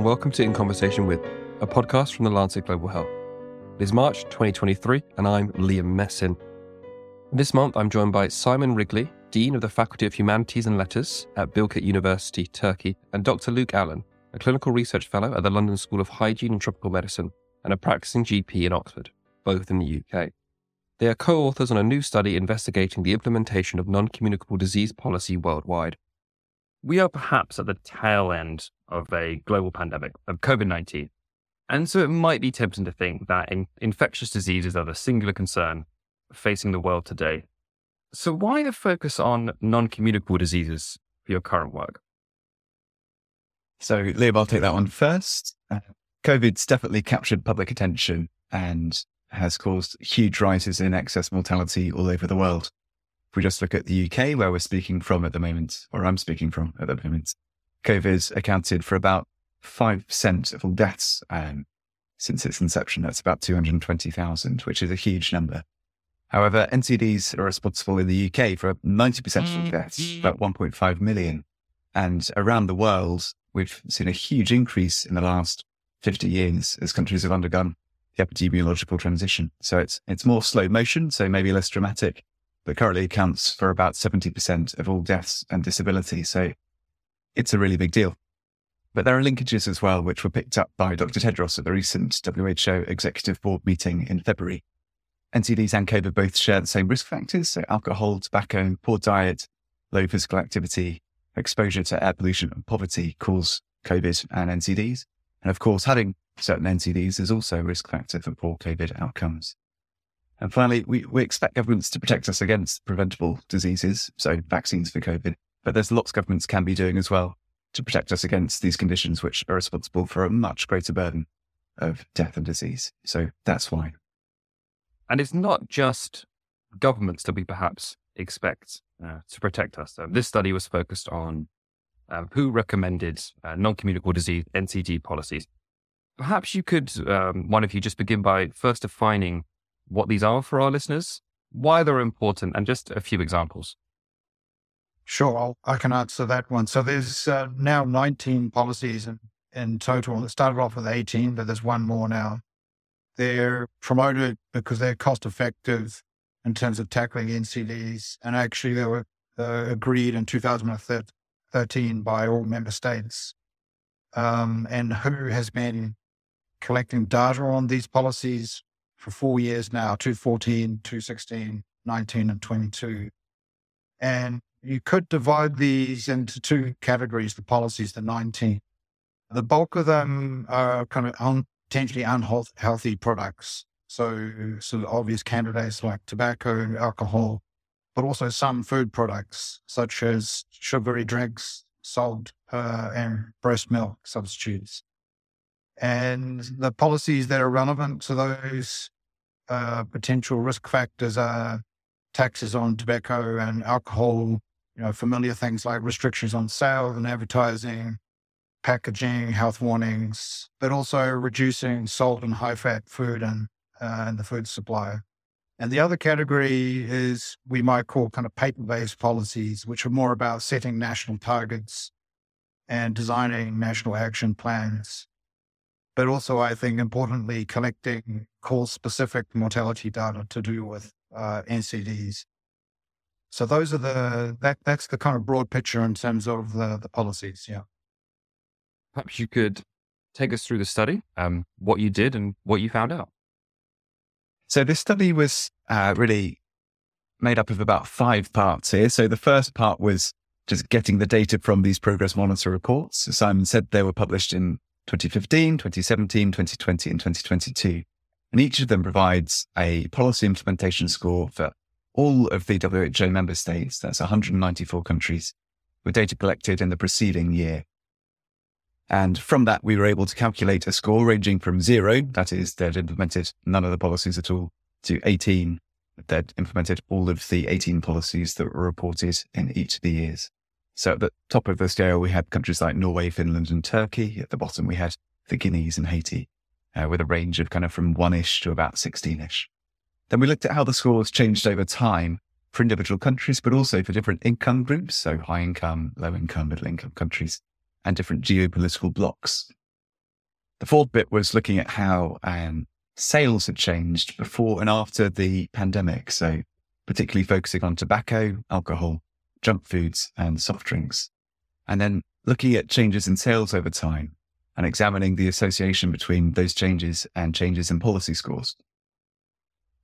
And welcome to In Conversation with, a podcast from the Lancet Global Health. It is March 2023, and I'm Liam Messin. This month, I'm joined by Simon Wigley, Dean of the Faculty of Humanities and Letters at Bilkent University, Turkey, and Dr. Luke Allen, a clinical research fellow at the London School of Hygiene and Tropical Medicine and a practicing GP in Oxford, both in the UK. They are co authors on a new study investigating the implementation of non communicable disease policy worldwide. We are perhaps at the tail end of a global pandemic of COVID 19. And so it might be tempting to think that in- infectious diseases are the singular concern facing the world today. So, why the focus on non communicable diseases for your current work? So, Liam, I'll take that one first. Uh, COVID's definitely captured public attention and has caused huge rises in excess mortality all over the world. If we just look at the UK, where we're speaking from at the moment, or I'm speaking from at the moment, COVID's accounted for about 5% of all deaths um, since its inception. That's about 220,000, which is a huge number. However, NCDs are responsible in the UK for 90% of all deaths, about 1.5 million. And around the world, we've seen a huge increase in the last 50 years as countries have undergone the epidemiological transition. So it's, it's more slow motion, so maybe less dramatic, but currently accounts for about 70% of all deaths and disability. So it's a really big deal. But there are linkages as well, which were picked up by Dr. Tedros at the recent WHO Executive Board meeting in February. NCDs and COVID both share the same risk factors. So alcohol, tobacco, poor diet, low physical activity, exposure to air pollution and poverty cause COVID and NCDs. And of course, having certain NCDs is also a risk factor for poor COVID outcomes. And finally, we, we expect governments to protect us against preventable diseases, so vaccines for COVID, but there's lots governments can be doing as well to protect us against these conditions, which are responsible for a much greater burden of death and disease. So that's why. And it's not just governments that we perhaps expect uh, to protect us. This study was focused on uh, who recommended uh, non communicable disease NCD policies. Perhaps you could, um, one of you, just begin by first defining what these are for our listeners, why they're important, and just a few examples. Sure, I'll, i can answer that one. So there's uh, now 19 policies in, in total. It started off with 18, but there's one more now. They're promoted because they're cost effective in terms of tackling NCDs. And actually, they were uh, agreed in 2013 by all member states. Um, and WHO has been collecting data on these policies for four years now 2014, 2016, 19, and 22. And you could divide these into two categories the policies, the 19. The bulk of them are kind of un, potentially unhealthy products. So, sort of obvious candidates like tobacco, and alcohol, but also some food products such as sugary drinks, salt, uh, and breast milk substitutes. And the policies that are relevant to those uh, potential risk factors are taxes on tobacco and alcohol, you know, familiar things like restrictions on sales and advertising, packaging, health warnings, but also reducing salt and high fat food and, uh, and the food supply. And the other category is we might call kind of paper based policies, which are more about setting national targets and designing national action plans. But also, I think importantly, collecting cause specific mortality data to do with uh, NCDs. So those are the that that's the kind of broad picture in terms of the, the policies. Yeah. Perhaps you could take us through the study, um, what you did and what you found out. So this study was uh, really made up of about five parts here. So the first part was just getting the data from these progress monitor reports. As Simon said, they were published in 2015, 2017, 2020, and 2022. And each of them provides a policy implementation score for all of the WHO member states. That's 194 countries with data collected in the preceding year. And from that, we were able to calculate a score ranging from zero, that is, they'd implemented none of the policies at all, to 18, they'd implemented all of the 18 policies that were reported in each of the years. So at the top of the scale, we had countries like Norway, Finland, and Turkey. At the bottom, we had the Guineas and Haiti, uh, with a range of kind of from one ish to about 16 ish. Then we looked at how the scores changed over time for individual countries, but also for different income groups. So high income, low income, middle income countries. and different geopolitical blocks. The fourth bit was looking at how um, sales had changed before and after the pandemic. So, particularly focusing on tobacco, alcohol, junk foods, and soft drinks. And then looking at changes in sales over time and examining the association between those changes and changes in policy scores.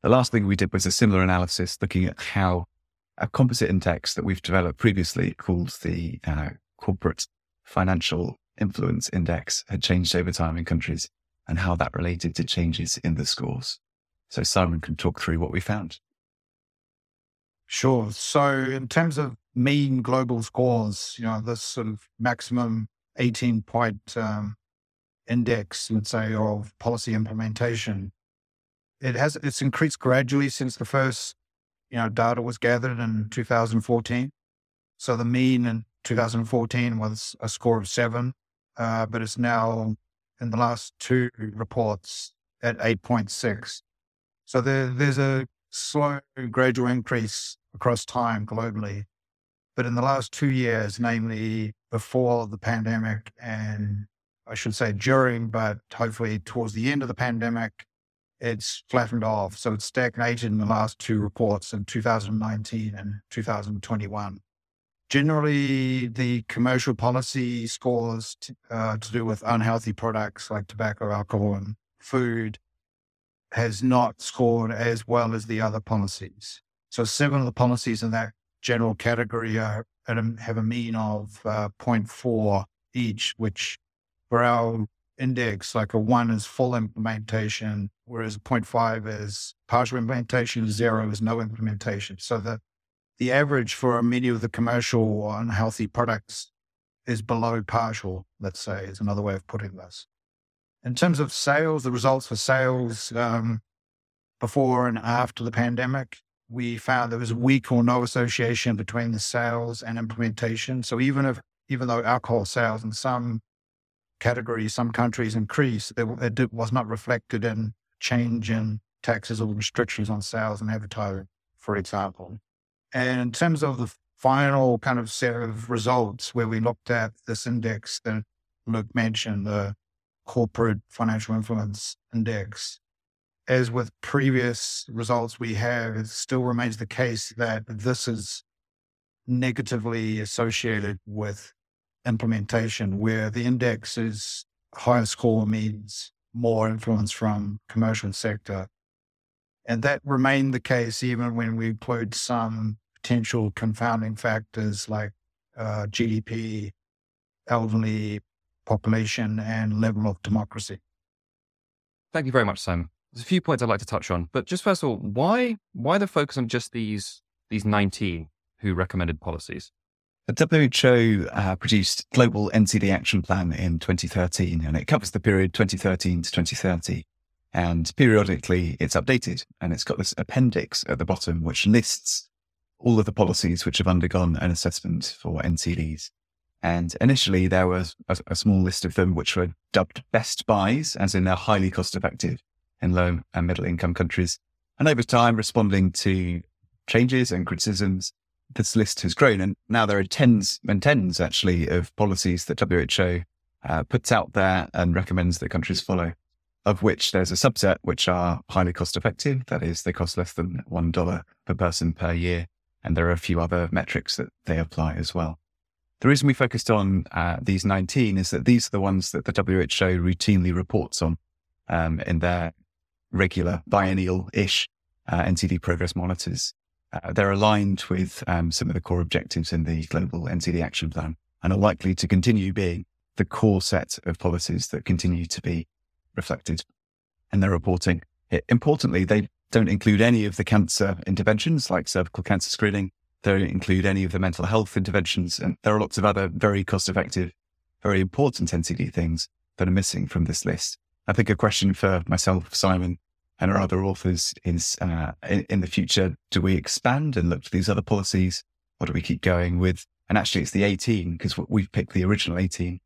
The last thing we did was a similar analysis looking at how a composite index that we've developed previously called the uh, Corporate Financial Influence Index had changed over time in countries and how that related to changes in the scores. So Simon can talk through what we found. Sure. So in terms of mean global scores, you know, this sort of maximum 18 point um, index, let's say, of policy implementation, it has, it's increased gradually since the first, you know, data was gathered in 2014. So the mean in 2014 was a score of seven, uh, but it's now in the last two reports at 8.6. So there, there's a slow, gradual increase across time globally. But in the last two years, namely before the pandemic and I should say during, but hopefully towards the end of the pandemic, it's flattened off. So it's stagnated in the last two reports in 2019 and 2021 generally the commercial policy scores t- uh, to do with unhealthy products like tobacco, alcohol, and food has not scored as well as the other policies. So seven of the policies in that general category are, have a mean of uh, 0.4 each, which for our index, like a one is full implementation, whereas 0.5 is partial implementation, zero is no implementation. So the the average for many of the commercial unhealthy products is below partial, let's say, is another way of putting this. In terms of sales, the results for sales um, before and after the pandemic, we found there was weak or no association between the sales and implementation. So even if, even though alcohol sales in some categories, some countries increased, it, it was not reflected in change in taxes or restrictions on sales and advertising, for example. And in terms of the final kind of set of results where we looked at this index that Luke mentioned, the corporate financial influence index, as with previous results we have, it still remains the case that this is negatively associated with implementation, where the index is higher score means more influence from commercial sector. And that remained the case even when we include some potential confounding factors like uh, GDP, elderly population, and level of democracy. Thank you very much, Simon. There's a few points I'd like to touch on, but just first of all, why why the focus on just these these 19 who recommended policies? The WHO uh, produced Global NCD Action Plan in 2013, and it covers the period 2013 to 2030. And periodically it's updated and it's got this appendix at the bottom, which lists all of the policies which have undergone an assessment for NCDs. And initially there was a, a small list of them which were dubbed best buys, as in they're highly cost effective in low and middle income countries. And over time, responding to changes and criticisms, this list has grown. And now there are tens and tens actually of policies that WHO uh, puts out there and recommends that countries follow of which there's a subset which are highly cost effective. That is, they cost less than $1 per person per year. And there are a few other metrics that they apply as well. The reason we focused on uh, these 19 is that these are the ones that the WHO routinely reports on um, in their regular biennial ish uh, NCD progress monitors. Uh, they're aligned with um, some of the core objectives in the global NCD action plan and are likely to continue being the core set of policies that continue to be reflected in their reporting. Importantly, they don't include any of the cancer interventions like cervical cancer screening. Don't include any of the mental health interventions. And there are lots of other very cost effective, very important NCD things that are missing from this list. I think a question for myself, Simon, and our other authors is uh, in, in, the future, do we expand and look to these other policies or do we keep going with? And actually, it's the 18 because we've picked the original 18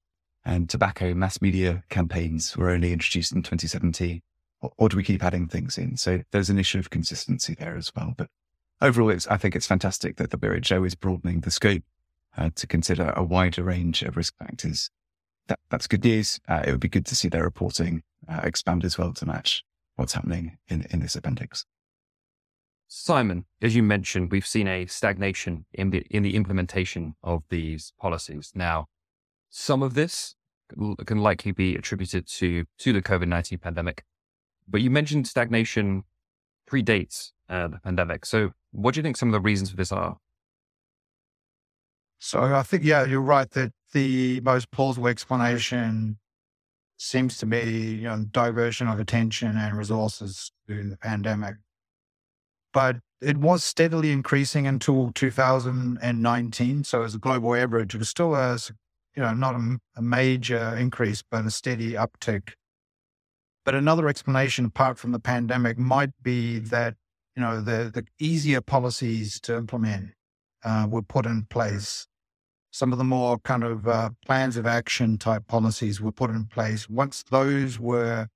and tobacco mass media campaigns were only introduced in 2017? Or, or, do we keep adding things in? So there's an issue of consistency there as well. But overall, I think it's fantastic that the WHO is broadening the scope uh, to consider a wider range of risk factors that, that's good news. Uh, it would be good to see their reporting uh, expand as well to match what's happening in, in this appendix. Simon, as you mentioned, we've seen a stagnation in the, in the implementation of these policies. Now, some of this can likely be attributed to, to the COVID 19 pandemic, but you mentioned stagnation predates uh, the pandemic. So, what do you think some of the reasons for this are? So, I think, yeah, you're right that the most plausible explanation seems to be you know diversion of attention and resources during the pandemic but it was steadily increasing until 2019. So as a global average, it was still a, you know, not a, a major increase, but a steady uptick. But another explanation apart from the pandemic might be that, you know, the, the easier policies to implement uh, were put in place. Some of the more kind of uh, plans of action type policies were put in place. Once those were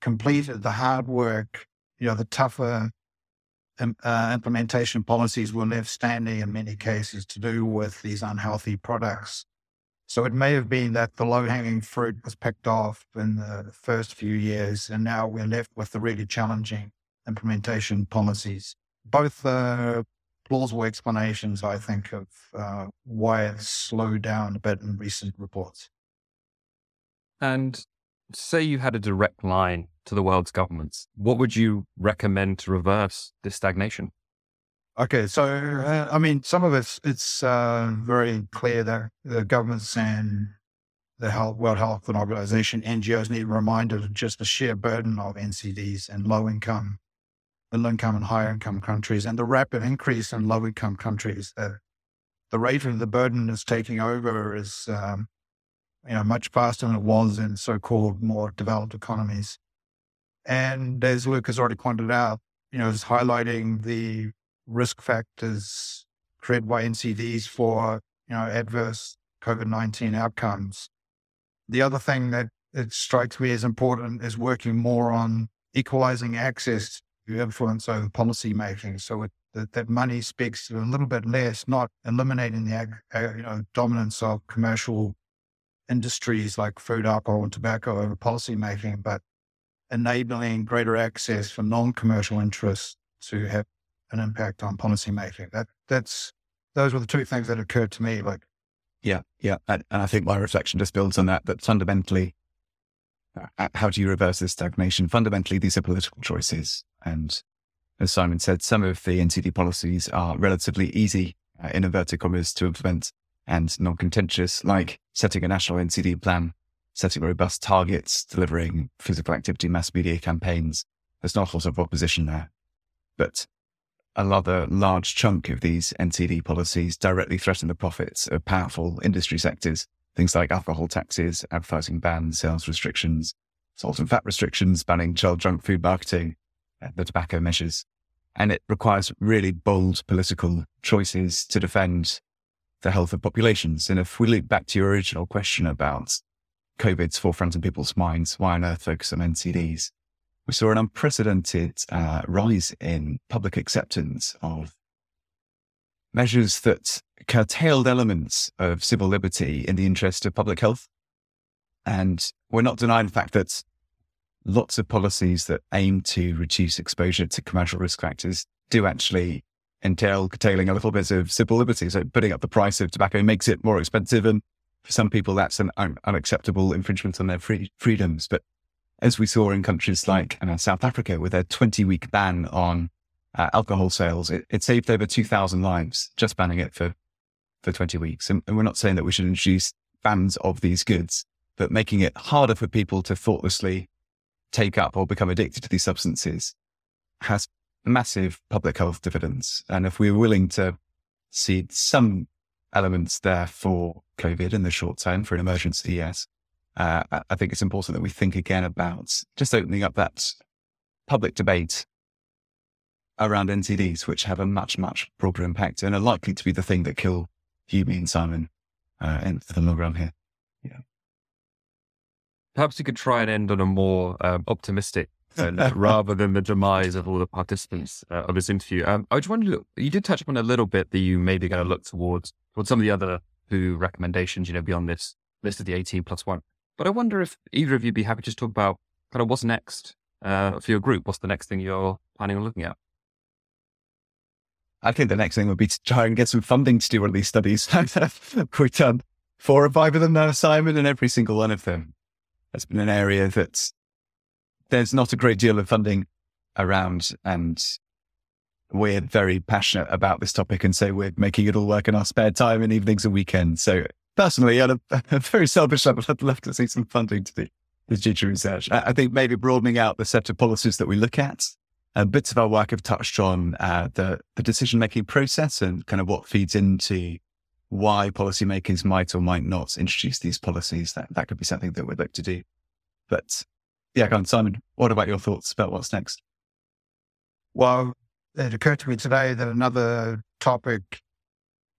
completed, the hard work, you know, the tougher uh, implementation policies were left standing in many cases to do with these unhealthy products. So it may have been that the low hanging fruit was picked off in the first few years, and now we're left with the really challenging implementation policies. Both uh, plausible explanations, I think, of uh, why it's slowed down a bit in recent reports. And say you had a direct line to the world's governments, what would you recommend to reverse this stagnation? Okay, so uh, I mean, some of it's it's uh, very clear that the governments and the Health, World Health Organization, NGOs need reminded of just the sheer burden of NCDs and low income, middle income and higher income countries, and the rapid increase in low income countries. Uh, the rate of the burden is taking over is um, you know much faster than it was in so-called more developed economies. And as Luke has already pointed out, you know, is highlighting the risk factors created by NCDs for, you know, adverse COVID-19 outcomes. The other thing that it strikes me as important is working more on equalizing access influence over policy making. So it, that, that money speaks a little bit less, not eliminating the uh, you know dominance of commercial industries like food, alcohol, and tobacco over policy making, but enabling greater access for non-commercial interests to have an impact on policy making. That that's those were the two things that occurred to me. Like, yeah, yeah, and, and I think my reflection just builds on that. That fundamentally, how do you reverse this stagnation? Fundamentally, these are political choices, and as Simon said, some of the NCD policies are relatively easy, uh, in inverted commas, to implement and non-contentious, like setting a national NCD plan setting robust targets, delivering physical activity mass media campaigns. There's not a lot of opposition there. But another large chunk of these NCD policies directly threaten the profits of powerful industry sectors, things like alcohol taxes, advertising bans, sales restrictions, salt and fat restrictions, banning child junk food marketing, the tobacco measures. And it requires really bold political choices to defend the health of populations. And if we look back to your original question about COVID's forefront in people's minds. Why on earth focus on NCDs? We saw an unprecedented uh, rise in public acceptance of measures that curtailed elements of civil liberty in the interest of public health. And we're not denying the fact that lots of policies that aim to reduce exposure to commercial risk factors do actually entail curtailing a little bit of civil liberty. So putting up the price of tobacco makes it more expensive and for some people, that's an un- unacceptable infringement on their free- freedoms. But as we saw in countries like uh, South Africa with their 20 week ban on uh, alcohol sales, it, it, saved over 2,000 lives just banning it for, for 20 weeks. And, and we're not saying that we should introduce bans of these goods, but making it harder for people to thoughtlessly take up or become addicted to these substances has massive public health dividends. And if we're willing to see some elements there for COVID in the short term for an emergency, yes. Uh, I think it's important that we think again about just opening up that public debate around NCDs, which have a much, much broader impact and are likely to be the thing that kill you, me, and Simon uh, in the long run here. Yeah. Perhaps you could try and end on a more um, optimistic rather than the demise of all the participants uh, of this interview. Um, I just wanted you did touch upon a little bit that you maybe going to look towards, towards some of the other WHO recommendations, you know, beyond this list of the 18 plus one. But I wonder if either of you be happy to just talk about kind of what's next uh, for your group. What's the next thing you're planning on looking at? I think the next thing would be to try and get some funding to do one of these studies. We've done um, four or five of them now, Simon, and every single one of them has been an area that there's not a great deal of funding around. And we're very passionate about this topic. And so we're making it all work in our spare time and evenings and weekends. So personally, on a, a very selfish level, I'd love to see some funding to do the future research. I, I, think maybe broadening out the set of policies that we look at. Bits of our work have touched on uh, the, the decision making process and kind of what feeds into why policymakers might or might not introduce these policies. That that could be something that we'd like to do. But yeah, go on, Simon. What about your thoughts about what's next? Well, it occurred to me today that another topic,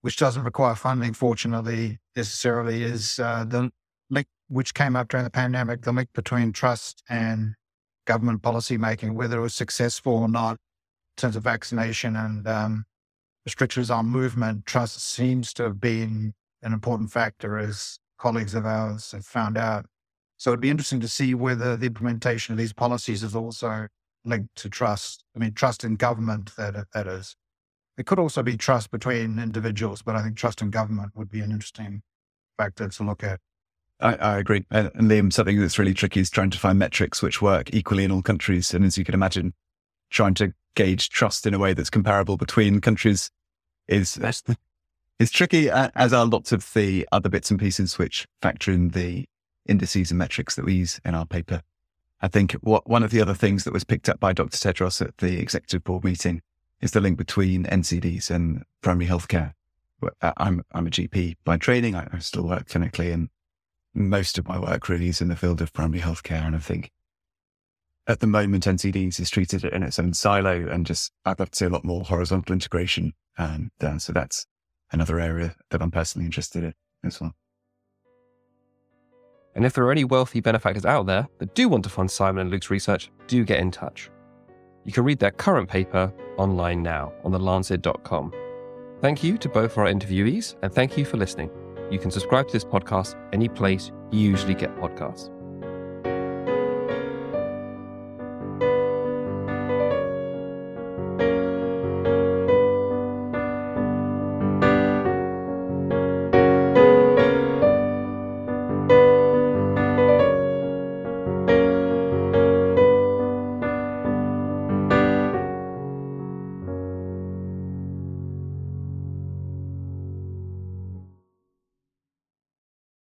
which doesn't require funding, fortunately, necessarily, is uh, the link which came up during the pandemic, the link between trust and government policy making, whether it was successful or not in terms of vaccination and um, restrictions on movement. Trust seems to have been an important factor, as colleagues of ours have found out. So it'd be interesting to see whether the implementation of these policies is also linked to trust. I mean, trust in government, that, that is. It could also be trust between individuals, but I think trust in government would be an interesting factor to look at. I, I agree. And, and Liam, something that's really tricky is trying to find metrics which work equally in all countries. And as you can imagine, trying to gauge trust in a way that's comparable between countries is is tricky, as are lots of the other bits and pieces which factor in the indices and metrics that we use in our paper. I think what, one of the other things that was picked up by Dr. Tedros at the executive board meeting is the link between NCDs and primary healthcare. I'm, I'm a GP by training. I, I still work clinically and most of my work really is in the field of primary healthcare. And I think at the moment, NCDs is treated in its own silo and just, I'd love to see a lot more horizontal integration. And uh, so that's another area that I'm personally interested in as well. And if there are any wealthy benefactors out there that do want to fund Simon and Luke's research, do get in touch. You can read their current paper online now on thelancet.com. Thank you to both our interviewees, and thank you for listening. You can subscribe to this podcast any place you usually get podcasts.